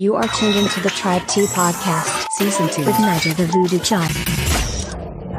You are tuned into the Tribe T podcast, season two, with Naja the Voodoo Child.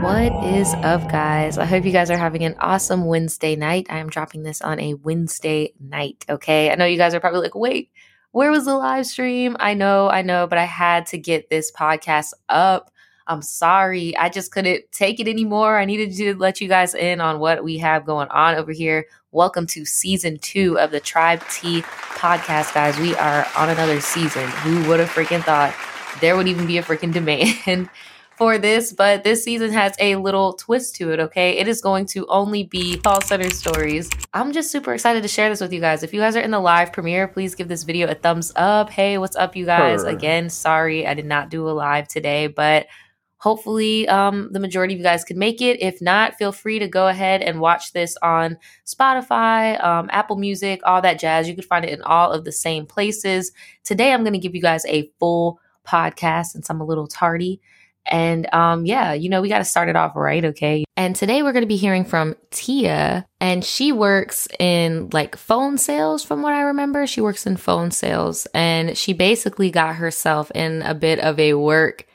What is up, guys? I hope you guys are having an awesome Wednesday night. I am dropping this on a Wednesday night, okay? I know you guys are probably like, wait, where was the live stream? I know, I know, but I had to get this podcast up. I'm sorry. I just couldn't take it anymore. I needed to let you guys in on what we have going on over here. Welcome to season two of the Tribe T podcast, guys. We are on another season. Who would have freaking thought there would even be a freaking demand for this? But this season has a little twist to it, okay? It is going to only be call center stories. I'm just super excited to share this with you guys. If you guys are in the live premiere, please give this video a thumbs up. Hey, what's up, you guys? Again, sorry I did not do a live today, but hopefully um, the majority of you guys can make it if not feel free to go ahead and watch this on spotify um, apple music all that jazz you can find it in all of the same places today i'm going to give you guys a full podcast since i'm a little tardy and um, yeah, you know, we got to start it off right, okay? And today we're going to be hearing from Tia, and she works in like phone sales, from what I remember. She works in phone sales, and she basically got herself in a bit of a work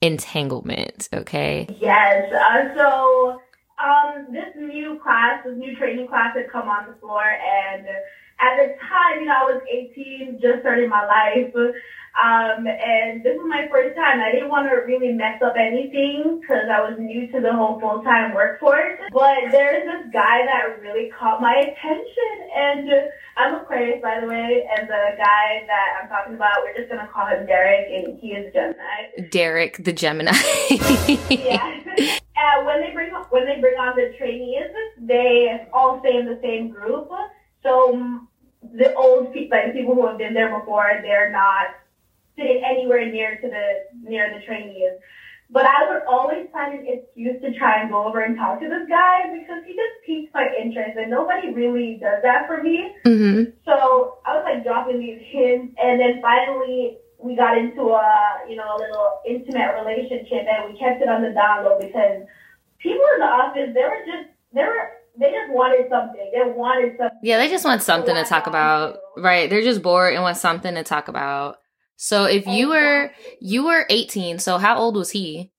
entanglement, okay? Yes. Uh, so um, this new class, this new training class had come on the floor, and at the time, you know, I was 18, just starting my life. Um, and this was my first time. I didn't want to really mess up anything because I was new to the whole full-time workforce. But there's this guy that really caught my attention. And I'm Aquarius, by the way. And the guy that I'm talking about, we're just going to call him Derek, and he is Gemini. Derek, the Gemini. yeah. Uh, when they bring when they bring on the trainees, they all stay in the same group. So the old people, like the people who have been there before, they're not sitting anywhere near to the near the trainees. But I would always find an excuse to try and go over and talk to this guy because he just piques my interest and nobody really does that for me. Mm-hmm. So I was like dropping these hints and then finally we got into a, you know, a little intimate relationship and we kept it on the down low because people in the office, they were just, they were, they just wanted something. They wanted something. Yeah, they just want something to talk about. Right. They're just bored and want something to talk about. So if you were you were 18, so how old was he?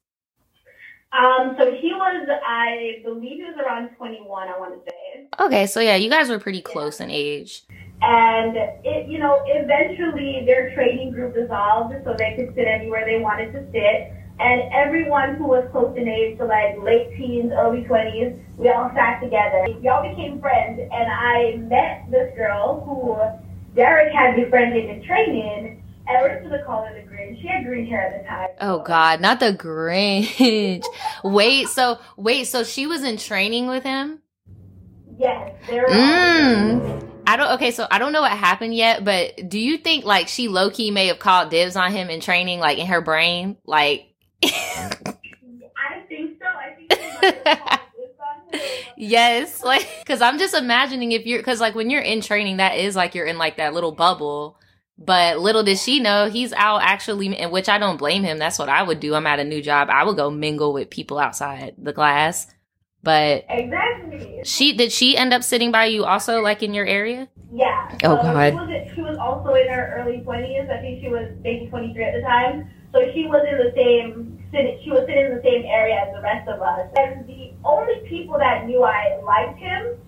Um, so he was, I believe he was around 21, I want to say. Okay, so yeah, you guys were pretty close in age. And it, you know, eventually their training group dissolved so they could sit anywhere they wanted to sit. And everyone who was close in age to like late teens, early 20s, we all sat together. We all became friends. And I met this girl who Derek had befriended in training and we're just gonna call her the Grinch. She had green hair at the time. Oh God, not the Grinch. wait, so wait, so she was in training with him? Yes, they were. Mm. I don't. Okay, so I don't know what happened yet, but do you think like she low key may have called dibs on him in training, like in her brain, like? I think so. I think. yes, like because I'm just imagining if you're because like when you're in training, that is like you're in like that little bubble but little did she know he's out actually, in which I don't blame him. That's what I would do. I'm at a new job. I would go mingle with people outside the class. But exactly, she did she end up sitting by you also, like in your area? Yeah. Oh God. She was, she was also in her early twenties. I think she was maybe 23 at the time. So she was in the same she was sitting in the same area as the rest of us. And the only people that knew I liked him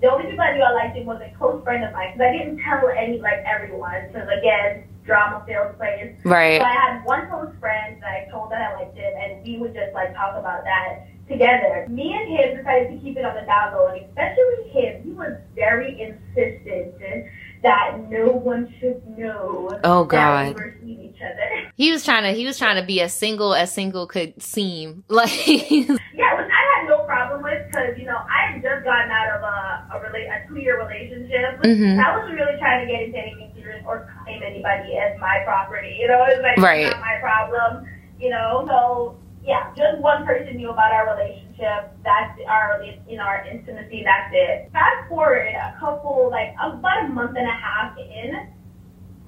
the only people I knew I liked him was a close friend of mine because I didn't tell any like everyone because again drama sales players. Right. So I had one close friend that I told that I liked him, and we would just like talk about that together. Me and him decided to keep it on the down low, and especially him, he was very insistent that no one should know. Oh God. That we were seeing each other. He was trying to. He was trying to be as single as single could seem. Like. yeah, which I had no problem with because you know I had just gotten out of a a, rela- a two year relationship. Mm-hmm. I wasn't really trying to get into anything serious or claim anybody as my property. You know, it's like right. not my problem. You know, so yeah, just one person knew about our relationship. That's our in our intimacy. That's it. Fast forward a couple like about a month and a half in,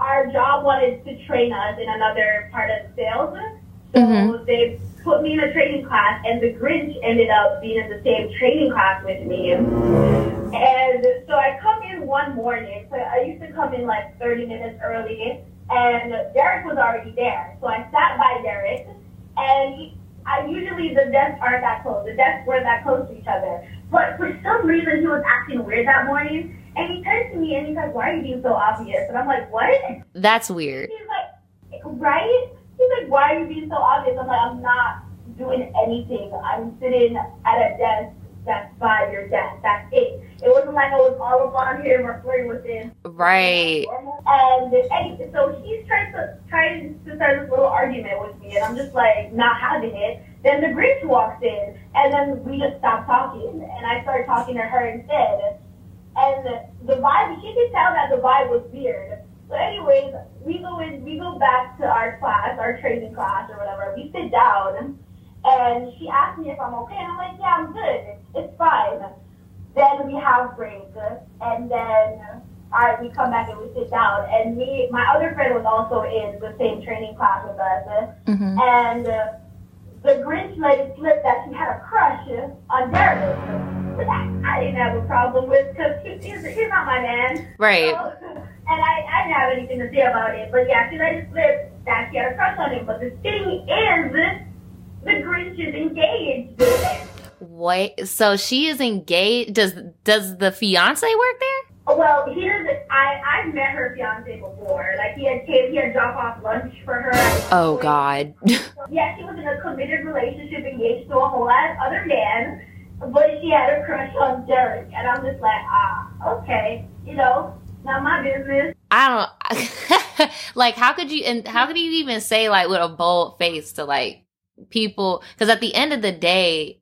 our job wanted to train us in another part of sales. So Mhm. they put me in a training class, and the Grinch ended up being in the same training class with me. And so I come in one morning. So I used to come in like 30 minutes early. and Derek was already there. So I sat by Derek, and he, I usually the desks aren't that close. The desks weren't that close to each other. But for some reason, he was acting weird that morning, and he turned to me and he's like, "Why are you being so obvious?" And I'm like, "What?" That's weird. He's like, "Right?" He's like, "Why are you being so obvious?" I'm like, "I'm not doing anything. I'm sitting at a desk that's by your desk. That's it. It wasn't like I was all up on him or flirting with him. Right. And, and so he's trying to trying to start this little argument with me, and I'm just like not having it. Then the Grinch walks in, and then we just stop talking, and I start talking to her instead. And the vibe, she could tell that the vibe was weird. So, anyways, we go in, we go back to our class, our training class or whatever. We sit down, and she asked me if I'm okay, and I'm like, yeah, I'm good. It's fine. Then we have break, and then I we come back and we sit down. And me, my other friend was also in the same training class with us, Mhm. and uh, the Grinch let it slip that she had a crush on which I, I didn't have a problem with because he, he's, he's not my man. Right. So, and I, I didn't have anything to say about it. But yeah, she let it slip that she had a crush on him. But the thing is, the Grinch is engaged. Wait. So she is engaged. Does does the fiance work there? Well, he doesn't. I I've met her fiance before. Like he had came, he had drop off lunch for her. Oh point. God. Yeah, she was in a committed relationship, engaged to a whole lot of other man, but she had a crush on Derek, and I'm just like, ah, okay, you know, not my business. I don't like how could you and how could you even say like with a bold face to like people because at the end of the day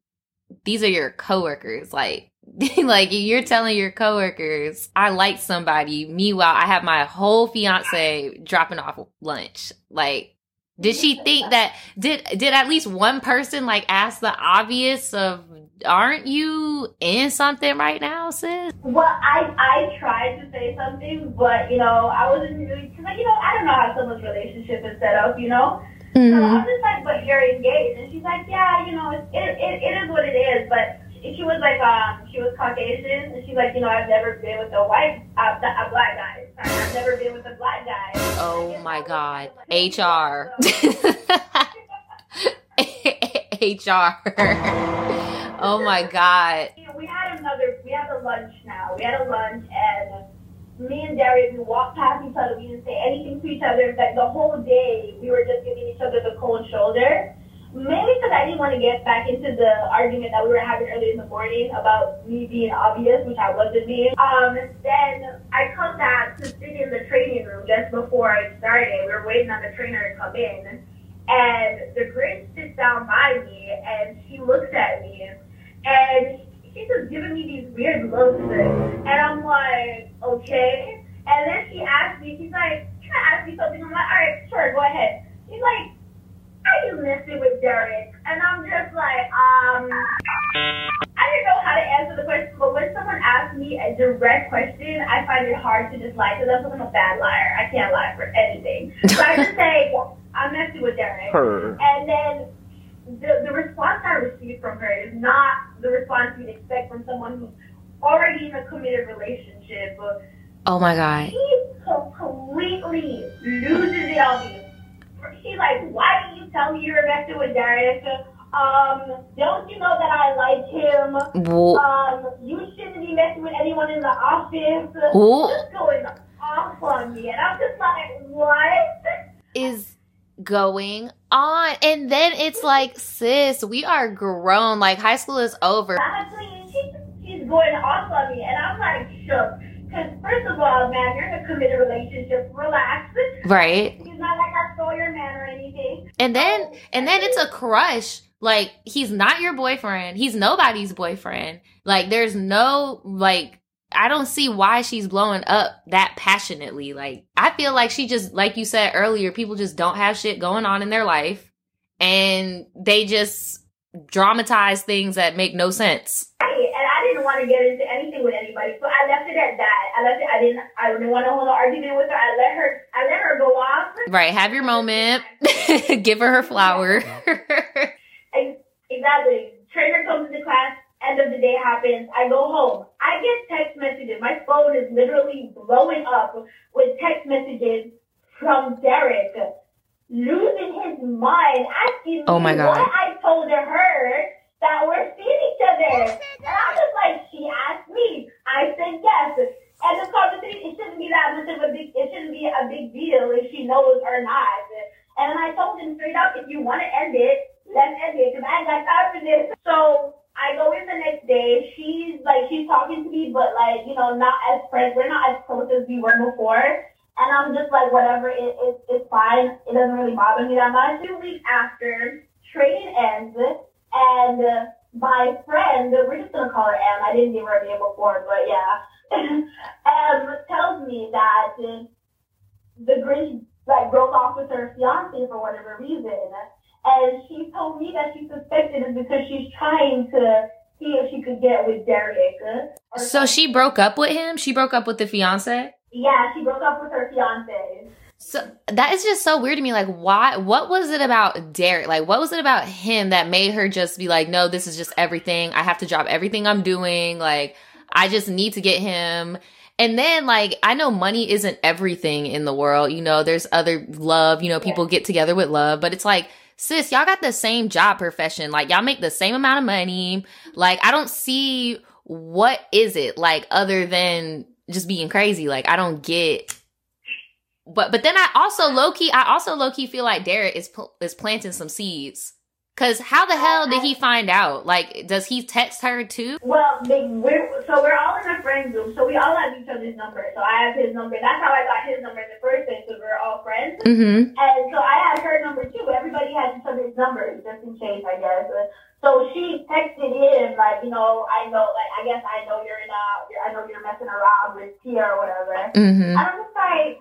these are your coworkers like like you're telling your coworkers I like somebody meanwhile I have my whole fiance dropping off lunch like did she think that did did at least one person like ask the obvious of aren't you in something right now sis Well, I I tried to say something, but you know, I wasn't really because you know I don't know how someone's relationship is set up, you know. So I was just like, but you're engaged, and she's like, yeah, you know, it it, it, is what it is, but. She was like, um, she was Caucasian, and she's like, you know, I've never been with a white, uh, a black guy. Sorry, I've never been with a black guy. Oh my God. HR. HR. Oh my God. We had another, we had a lunch now. We had a lunch, and me and Darius, we walked past each other. We didn't say anything to each other. Like the whole day, we were just giving each other the cold shoulder. Mainly because I didn't want to get back into the argument that we were having earlier in the morning about me being obvious, which I wasn't being. Um, then I come back to sit in the training room just before I started. We were waiting on the trainer to come in. And the Grinch sits down by me and she looks at me and she's just giving me these weird looks. And I'm like, okay. And then she asked me, she's like, can I ask you something? I'm like, all right, sure, go ahead. She's like, are you messing with Derek? And I'm just like, um, I didn't know how to answer the question, but when someone asks me a direct question, I find it hard to just lie to them because I'm a bad liar. I can't lie for anything. So I just say, I'm messing with Derek. Her. And then the, the response I received from her is not the response you'd expect from someone who's already in a committed relationship. Oh my God. He completely loses it on me. She's like, why didn't you tell me you messing with Derek? Um, don't you know that I like him? Whoa. Um, you shouldn't be messing with anyone in the office. Who Just going off on me. And I'm just like, what? is going on? And then it's like, sis, we are grown. Like high school is over. She, she's going off on me, and I'm like shook. Because first of all, man, you're in a committed relationship. Relax. Right. It's not like I stole your man or anything. And then and then it's a crush. Like he's not your boyfriend. He's nobody's boyfriend. Like there's no like I don't see why she's blowing up that passionately. Like I feel like she just like you said earlier, people just don't have shit going on in their life and they just dramatize things that make no sense. Right, and I didn't want to get into anything with anybody, so I left it at that. I left it. I didn't. I didn't want to hold an argument with her. I let her. I let her go off. Right, have your moment. Give her her flower. Exactly. Trainer comes to class. End of the day happens. I go home. I get text messages. My phone is literally blowing up with text messages from Derek losing his mind, asking Oh my me God. what I told her that we're seeing each other. And I was like, she asked me. I said yes. And the conversation, it shouldn't be that much of a big, it shouldn't be a big deal if she knows or not. And I told him straight up, if you want to end it, let's end it, because I ain't got time for this. So I go in the next day. She's like, she's talking to me, but like, you know, not as friends. We're not as close as we were before. And I'm just like, whatever, it, it, it's fine. It doesn't really bother me that much. Two weeks after, training ends, and uh, my friend, we're just gonna call her M. I didn't give her a name before, but yeah. M tells me that the Grinch like broke off with her fiance for whatever reason, and she told me that she suspected it because she's trying to see if she could get with Derek. So she broke up with him? She broke up with the fiance? Yeah, she broke up with her fiance. So that is just so weird to me. Like, why? What was it about Derek? Like, what was it about him that made her just be like, no, this is just everything. I have to drop everything I'm doing. Like, I just need to get him. And then, like, I know money isn't everything in the world. You know, there's other love. You know, people get together with love, but it's like, sis, y'all got the same job profession. Like, y'all make the same amount of money. Like, I don't see what is it like other than just being crazy. Like, I don't get but but then I also low key I also low key feel like Derek is pl- is planting some seeds. Cause how the hell did he find out? Like, does he text her too? Well, they, we're, so we're all in a friend group, so we all have each other's number. So I have his number. That's how I got his number in the first place, because we're all friends. Mm-hmm. And so I had her number too. Everybody has each other's numbers, just in case, I guess. So she texted him, like, you know, I know, like, I guess I know you're in a, I know you're messing around with Tia or whatever. Mm-hmm. And I'm just like,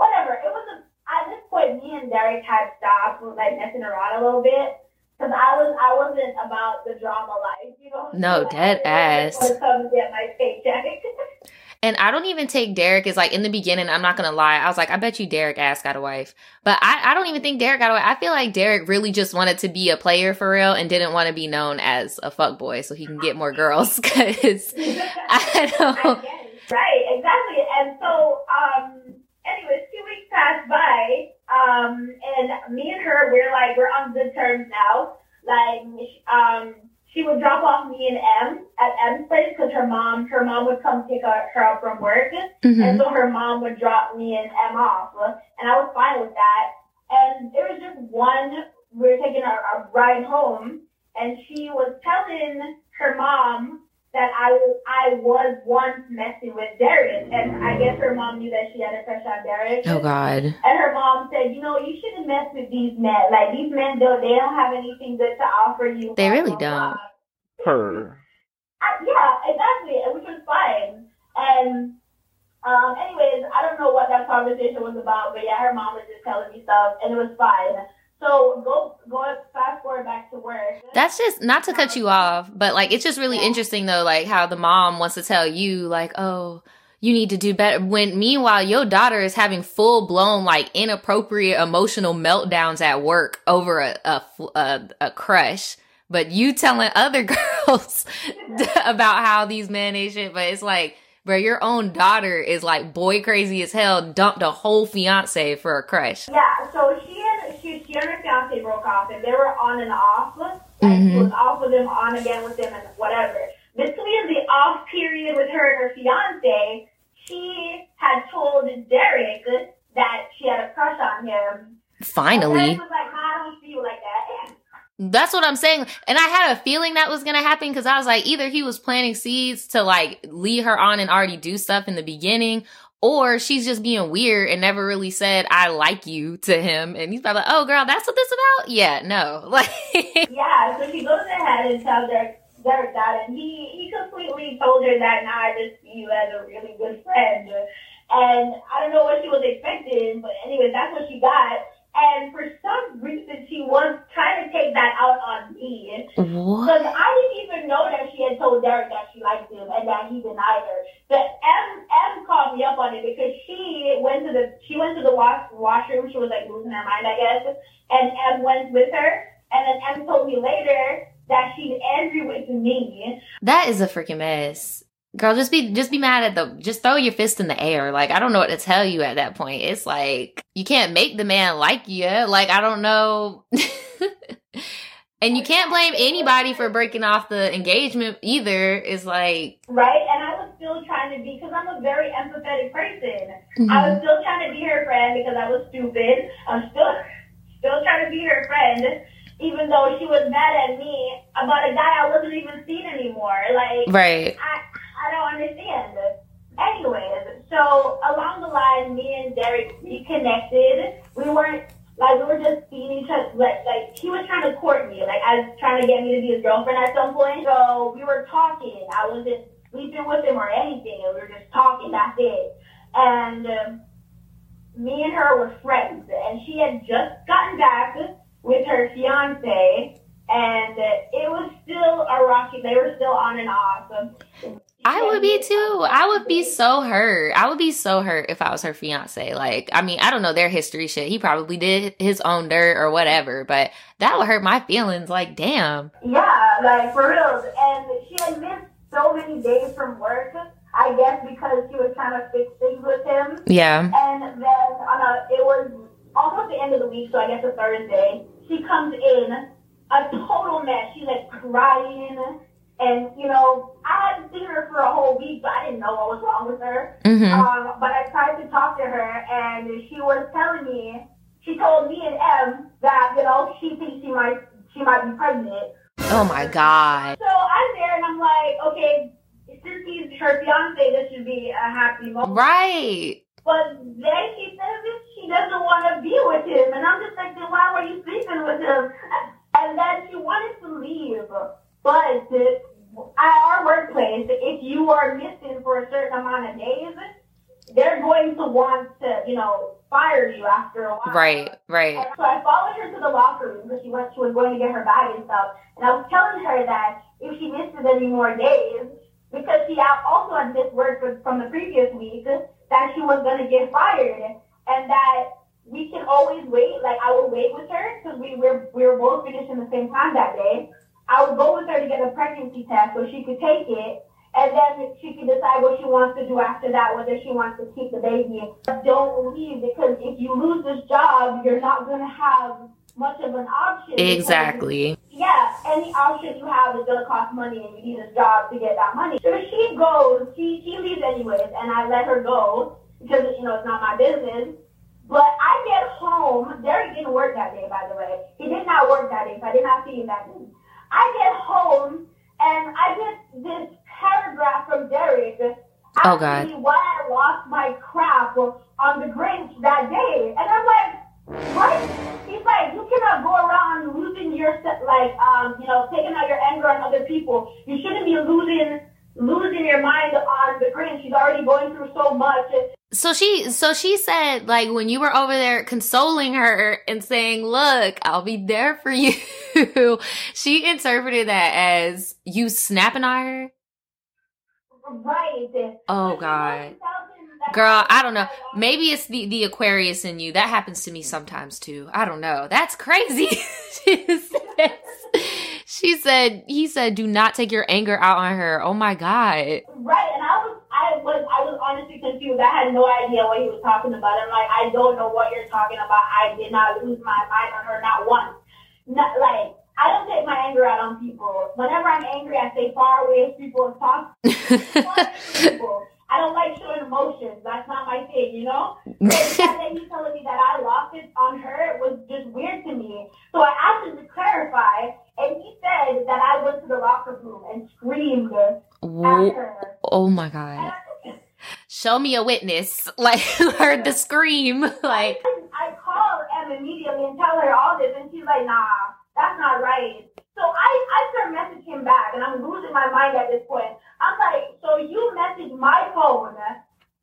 whatever. It was a, at this point, me and Derek had stopped like messing around a little bit because I was I wasn't about the drama life, you know. No, dead ass. To come get my paycheck. And I don't even take Derek as like in the beginning, I'm not gonna lie. I was like, I bet you Derek ass got a wife. But I, I don't even think Derek got a wife. I feel like Derek really just wanted to be a player for real and didn't want to be known as a fuck boy so he can get more girls. Cause I don't I. Right, exactly. And so, um, anyways, two weeks passed by, um, and me and her, we're like, we're on good terms now. Like, um, she would drop off me and M at M's place because her mom, her mom would come pick her, her up from work. Mhm. And so her mom would drop me and M off. And I was fine with that. And there was just one, we were taking a, a ride home, and she was telling her mom that I, I was once messing with Darius. And I guess her mom knew that she had a crush on Darius. Oh God. And her mom said, you know, you shouldn't mess with these men. Like, these men, don't, they don't have anything good to offer you. They really blah, blah. don't. Her. I, yeah, exactly, which was fine. And um, anyways, I don't know what that conversation was about, but yeah, her mom was just telling me stuff, and it was fine. So go go fast forward back to work. That's just not to cut you off, but like it's just really interesting though, like how the mom wants to tell you, like, oh, you need to do better. When meanwhile your daughter is having full blown like inappropriate emotional meltdowns at work over a a, a, a crush, but you telling other girls about how these men ain't shit. But it's like, bro, your own daughter is like boy crazy as hell, dumped a whole fiance for a crush. Yeah, so she she, she and her fiance broke off, and they were on and off. Like Mhm. she was off with him, on again with him, and whatever. Between the off period with her and her fiance, she had told Derek that she had a crush on him. Finally. Like, "Nah, I don't see you like that." That's what I'm saying. And I had a feeling that was going to happen because I was like, either he was planting seeds to like lead her on and already do stuff in the beginning, or she's just being weird and never really said, I like you to him. And he's probably like, oh, girl, that's what this about? Yeah, no. Like, Yeah, so she goes ahead and tells Derek, Derek that, and he, he completely told her that, nah, I just see you as a really good friend. And I don't know what she was expecting, but anyway, that's what she got. And for some reason, she was trying to take that out on me. Because I didn't even know that she had told Derek that she liked him and that he denied her. But M Me up on it because she went to the she went to the wash, washroom. She was like losing her mind, I guess. And M went with her. And then M told me later that she's angry with me. That is a freaking mess. Girl, just be just be mad at the just throw your fist in the air. Like I don't know what to tell you at that point. It's like you can't make the man like you. Like I don't know. and you can't blame anybody for breaking off the engagement either. It's like right. And still trying to be because I'm a very empathetic person. Mm-hmm. I was still trying to be her friend because I was stupid. I'm still still trying to be her friend even though she was mad at me about a guy I wasn't even seeing anymore. Like, right. I, I don't understand. Anyways, so along the line, me and Derek reconnected. We weren't like we were just seeing each other. Like like he was trying to court me. Like I was trying to get me to be his girlfriend at some point. So we were talking. I wasn't sleeping with him or anything. And We were just talking. That's it. And um, me and her were friends. And she had just gotten back with her fiance and it was still a rocky. They were still on and off. I would be too. I would be so hurt. I would be so hurt if I was her fiance. Like, I mean, I don't know their history shit. He probably did his own dirt or whatever, but that would hurt my feelings. Like, damn. Yeah, like for real. And she had missed so many days from work. I guess because she was trying to fix things with him. Yeah. And then on a, it was almost the end of the week, so I guess a Thursday. She comes in a total mess. She's like crying and, you know, I hadn't seen her for a whole week, but I didn't know what was wrong with her. Mm-hmm. Um, but I tried to talk to her, and she was telling me, she told me and Em that, you know, she thinks she might, she might be pregnant. Oh my God. So I'm there, and I'm like, okay, since he's her fiance, this should be a happy moment. Right. But then she says that she doesn't want to be with him, and I'm just like, then why were you sleeping with him? And then she wanted to leave. But at our workplace, if you are missing for a certain amount of days, they're going to want to, you know, fire you after a while. Right, right. And so I followed her to the locker room because she went, she was going to get her bag and stuff. And I was telling her that if she misses any more days, because she also had missed work from the previous week, that she was going to get fired, and that we can always wait. Like I will wait with her because we were we were both finishing the same time that day. I would go with her to get a pregnancy test so she could take it, and then she could decide what she wants to do after that, whether she wants to keep the baby. Don't leave because if you lose this job, you're not going to have much of an option. Exactly. Because, yeah, any option you have is going to cost money, and you need a job to get that money. So she goes, she she leaves anyways, and I let her go because you know it's not my business. But I get home. Derek didn't work that day, by the way. He did not work that day, so I did not see him that day. I get home and I get this paragraph from Derek oh, God. me why I lost my crap on the Grinch that day. And I'm like, what? He's like, you cannot go around losing your, like, um, you know, taking out your anger on other people. You shouldn't be losing losing your mind on the Grinch. She's already going through so much. So she, so she said, like, when you were over there consoling her and saying, "Look, I'll be there for you," she interpreted that as you snapping at her. Right. Oh God. Girl, I don't know. Maybe it's the, the Aquarius in you. That happens to me sometimes too. I don't know. That's crazy. she said, he said, do not take your anger out on her. Oh my God. Right. And I was, I was, I was honestly confused. I had no idea what he was talking about. I'm like, I don't know what you're talking about. I did not lose my mind on her, not once. Not like, I don't take my anger out on people. Whenever I'm angry, I stay far away as people as possible. I don't like showing emotions. That's not my thing, you know? So the fact that he's telling me that I lost it on her was just weird to me. So I asked him to clarify, and he said that I went to the locker room and screamed at her. Oh my God. Show me a witness. Like, who heard the scream. Like, I call Em immediately and tell her all this, and she's like, nah, that's not right. So I, I start messaging him back, and I'm losing my mind at this point. I'm like, so you message my phone,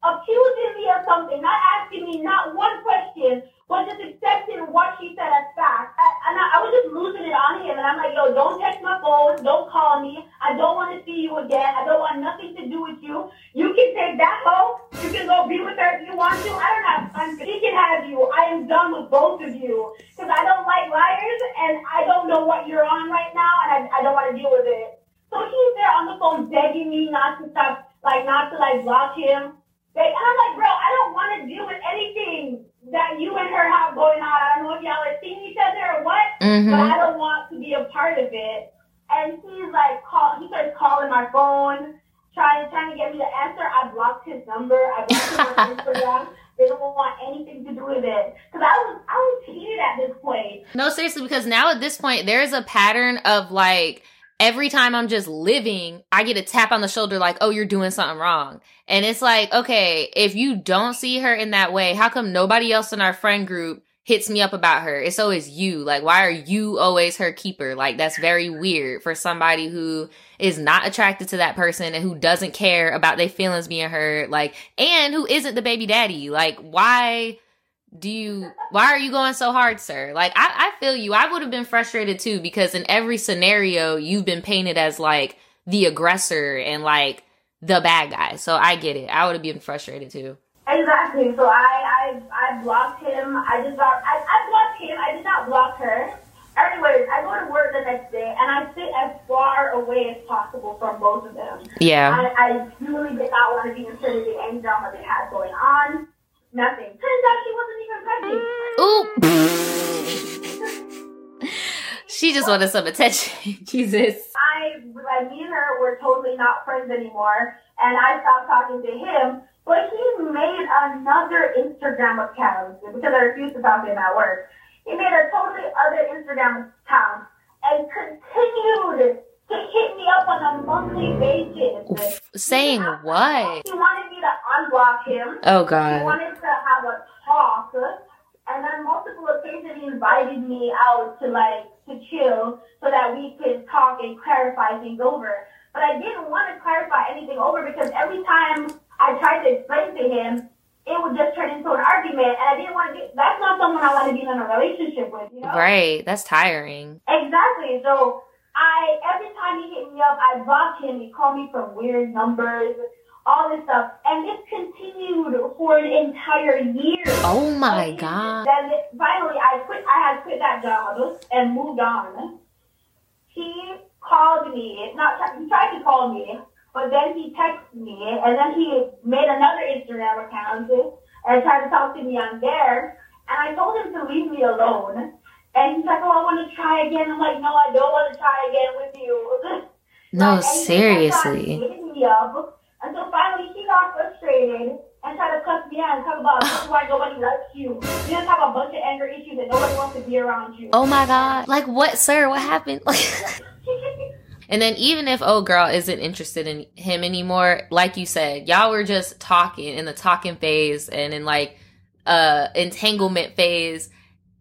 accusing me of something, not asking me not one question, but just accepting what she said as fact. I, and I, I was just losing it on him, and I'm like, yo, don't text my phone, don't call me. I don't want to see you again. I don't want nothing to do with you. You can take that hoe. You can go be with her if you want to. I don't have time. He can have you. I am done with both of you because I don't like liars, and I don't know what you're on right now, and I, I don't want to deal with it. So he's there on the phone begging me not to stop like not to like block him. They, and I'm like, bro, I don't want to deal with anything that you and her have going on. I don't know if y'all are seeing each other or what, Mm-hmm. but I don't want to be a part of it. And he's like, call. He starts calling my phone, trying trying to get me to answer. I blocked his number. I blocked him on Instagram. They don't want anything to do with it because I was I was heated at this point. No, seriously, because now at this point, there's a pattern of like every time I'm just living, I get a tap on the shoulder, like, oh, you're doing something wrong. And it's like, okay, if you don't see her in that way, how come nobody else in our friend group hits me up about her? It's always you. Like, why are you always her keeper? Like, that's very weird for somebody who is not attracted to that person and who doesn't care about their feelings being hurt, like, and who isn't the baby daddy. Like, why? Do you why are you going so hard sir like i, I feel you i would have been frustrated too because in every scenario you've been painted as like the aggressor and like the bad guy so i get it i would have been frustrated too Exactly. So I, I, I blocked him. I just got, I, I blocked him. I did not block her. Anyways, I go to work the next day and I sit as far away as possible from both of them. yeah I, I really did not want to be inserted in any drama they had going on. Nothing. Turns out she wasn't even pregnant. ooh she just wanted some attention jesus I, like, me and her were totally not friends anymore, and I stopped talking to him. But he made another Instagram account because I refused to talk to him at work. He made a totally other Instagram account and continued to hit me up on a monthly basis. saying what He wanted me to unblock him. oh He god wanted to have a talk, and on multiple occasions he invited me out to like to chill so that we could talk and clarify things over. But I didn't want to clarify anything over because every time I tried to explain to him, it would just turn into an argument, and I didn't want to. Be, that's not someone I want to be in a relationship with, you know? right that's tiring Exactly. So I every time he hit me up, I blocked him. He called me from weird numbers, all this stuff, and this continued for an entire year. oh my And god Then finally, I quit. I had quit that job and moved on. He called me. Not he tried to call me, but then he texted me, and then he made another Instagram account and tried to talk to me on there. And I told him to leave me alone. And he's like, "Oh, I want to try again." I'm like, "No, I don't want to try again with you." no Like, and he kept on seriously me up until finally he got frustrated and tried to cuss me out and talk about this is why nobody likes you. You just have a bunch of anger issues and nobody wants to be around you. oh my god like what sir what happened And then even if old girl isn't interested in him anymore, like you said, y'all were just talking in the talking phase and in like uh entanglement phase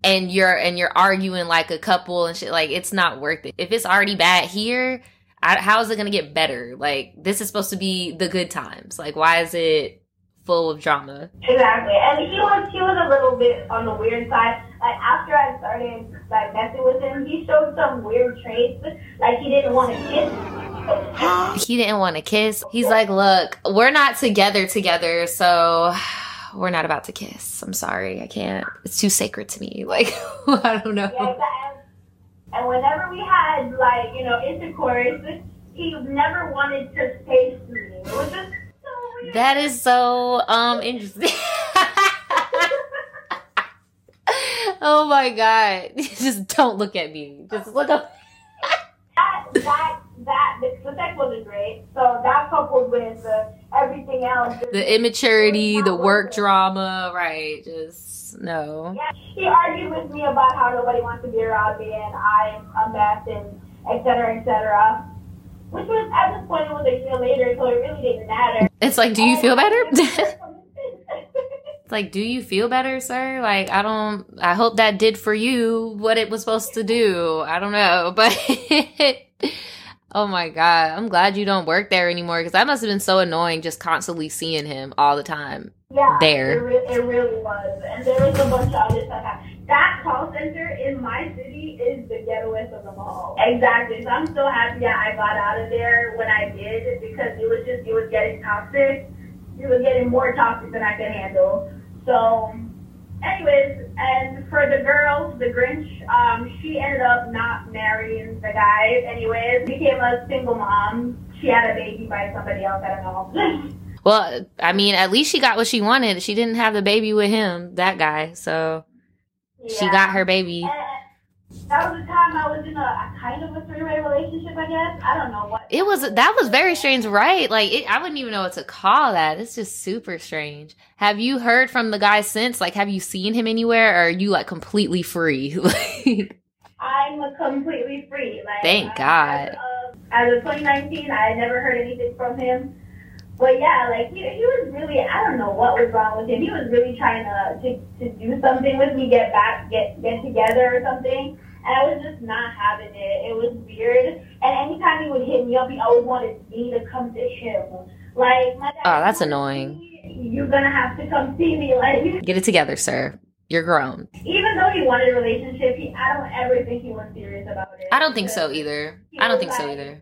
and you're and you're arguing like a couple and shit like it's not worth it. If it's already bad here, I, how is it going to get better? Like this is supposed to be the good times. Like why is it full of drama? Exactly. And he was he was a little bit on the weird side. Like after I started like messing with him, he showed some weird traits. Like he didn't want to kiss. He didn't want to kiss. He's like, "Look, we're not together together, so we're not about to kiss. I'm sorry, I can't. It's too sacred to me. Like, I don't know." Yeah, and, and whenever we had like, you know, intercourse, he never wanted to taste me. It was just so weird. That is so um interesting. oh my god! Just don't look at me. Just look up. that that that the, the sex wasn't great. So that coupled with uh, everything else, The immaturity, the work drama, right? Just no. Yeah, he argued with me about how nobody wants to be around me and I'm a mess and et cetera, et cetera. Which was at this point it was a year later, so it really didn't matter. It's like, do you feel better? better? It's like, do you feel better, sir? Like, I don't, I hope that did for you what it was supposed to do. I don't know, but oh my God. I'm glad you don't work there anymore because that must have been so annoying just constantly seeing him all the time. Yeah, there. It, re- it really was, and there was a bunch of other stuff. happening. That call center in my city is the ghettoest of them all. Exactly. So I'm so happy that I got out of there when I did because it was just it was getting toxic. It was getting more toxic than I could handle. So anyways, and for the girls, the Grinch, um, she ended up not marrying the guy. Anyways, became a single mom. She had a baby by somebody else. I don't know. Well, I mean, at least she got what she wanted. She didn't have the baby with him, that guy. So she got her baby. And that was the time I was in a, kind of a three-way relationship. I guess I don't know what. It was that was very strange, right? Like it, I wouldn't even know what to call that. It's just super strange. Have you heard from the guy since? Like, have you seen him anywhere, or are you like completely free? I'm completely free. Like, Thank God. As of, as of 2019, I had never heard anything from him. But yeah, like he, he was really, I don't know what was wrong with him. He was really trying to, to, to do something with me, get back, get, get together or something. And I was just not having it. It was weird. And anytime he would hit me up, he always wanted me to come to him. Like, my dad, Oh, that's annoying. You're gonna have to come see me. Like, Get it together, sir. You're grown. even though he wanted a relationship, he, I don't ever think he was serious about it. I don't think so either. I don't think so either.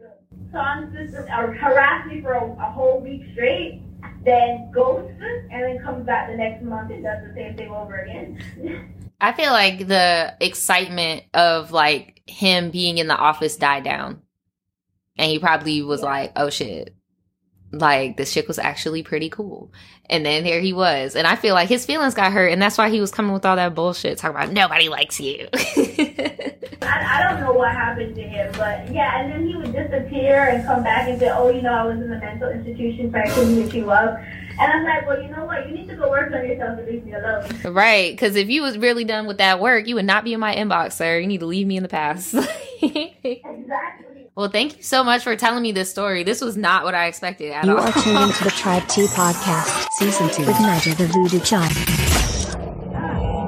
System or uh, harass me for a, a whole week straight, then ghosts, and then comes back the next month and does the same thing over again. I feel like the excitement of like him being in the office died down. And he probably was like, oh shit. Like this chick was actually pretty cool. And then there he was. And I feel like his feelings got hurt and that's why he was coming with all that bullshit talking about nobody likes you. I, I don't know what happened to him, but yeah, and then he would disappear and come back and say, oh, you know, I was in the mental institution, so I couldn't hit you up. And I'm like, well, you know what? You need to go work on yourself and leave me alone. right. Because if you was really done with that work, you would not be in my inbox, sir. You need to leave me in the past. Exactly. Well, thank you so much for telling me this story. This was not what I expected at You all. are tuned into the Tribe T Podcast, Season 2 with Naja the Voodoo Child.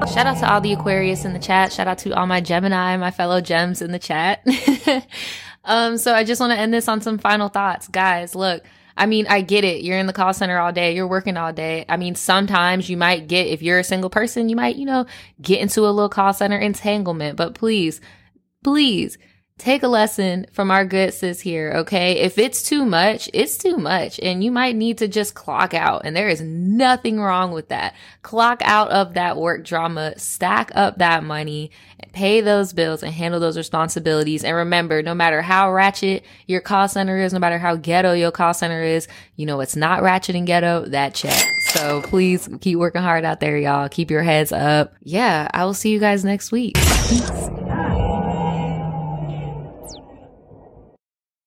Shout out to all the Aquarius in the chat. Shout out to all my Gemini, my fellow gems in the chat. um, so I just want to end this on some final thoughts. Guys, look, I mean, I get it. You're in the call center all day. You're working all day. I mean, sometimes you might get, if you're a single person, you might, you know, get into a little call center entanglement. But please, please take a lesson from our good sis here, okay? If it's too much, it's too much, and you might need to just clock out. And there is nothing wrong with that. Clock out of that work drama, stack up that money, pay those bills, and handle those responsibilities. And remember, no matter how ratchet your call center is, no matter how ghetto your call center is, you know it's not ratchet and ghetto, that check. So please keep working hard out there, y'all. Keep your heads up. Yeah, I will see you guys next week. Peace.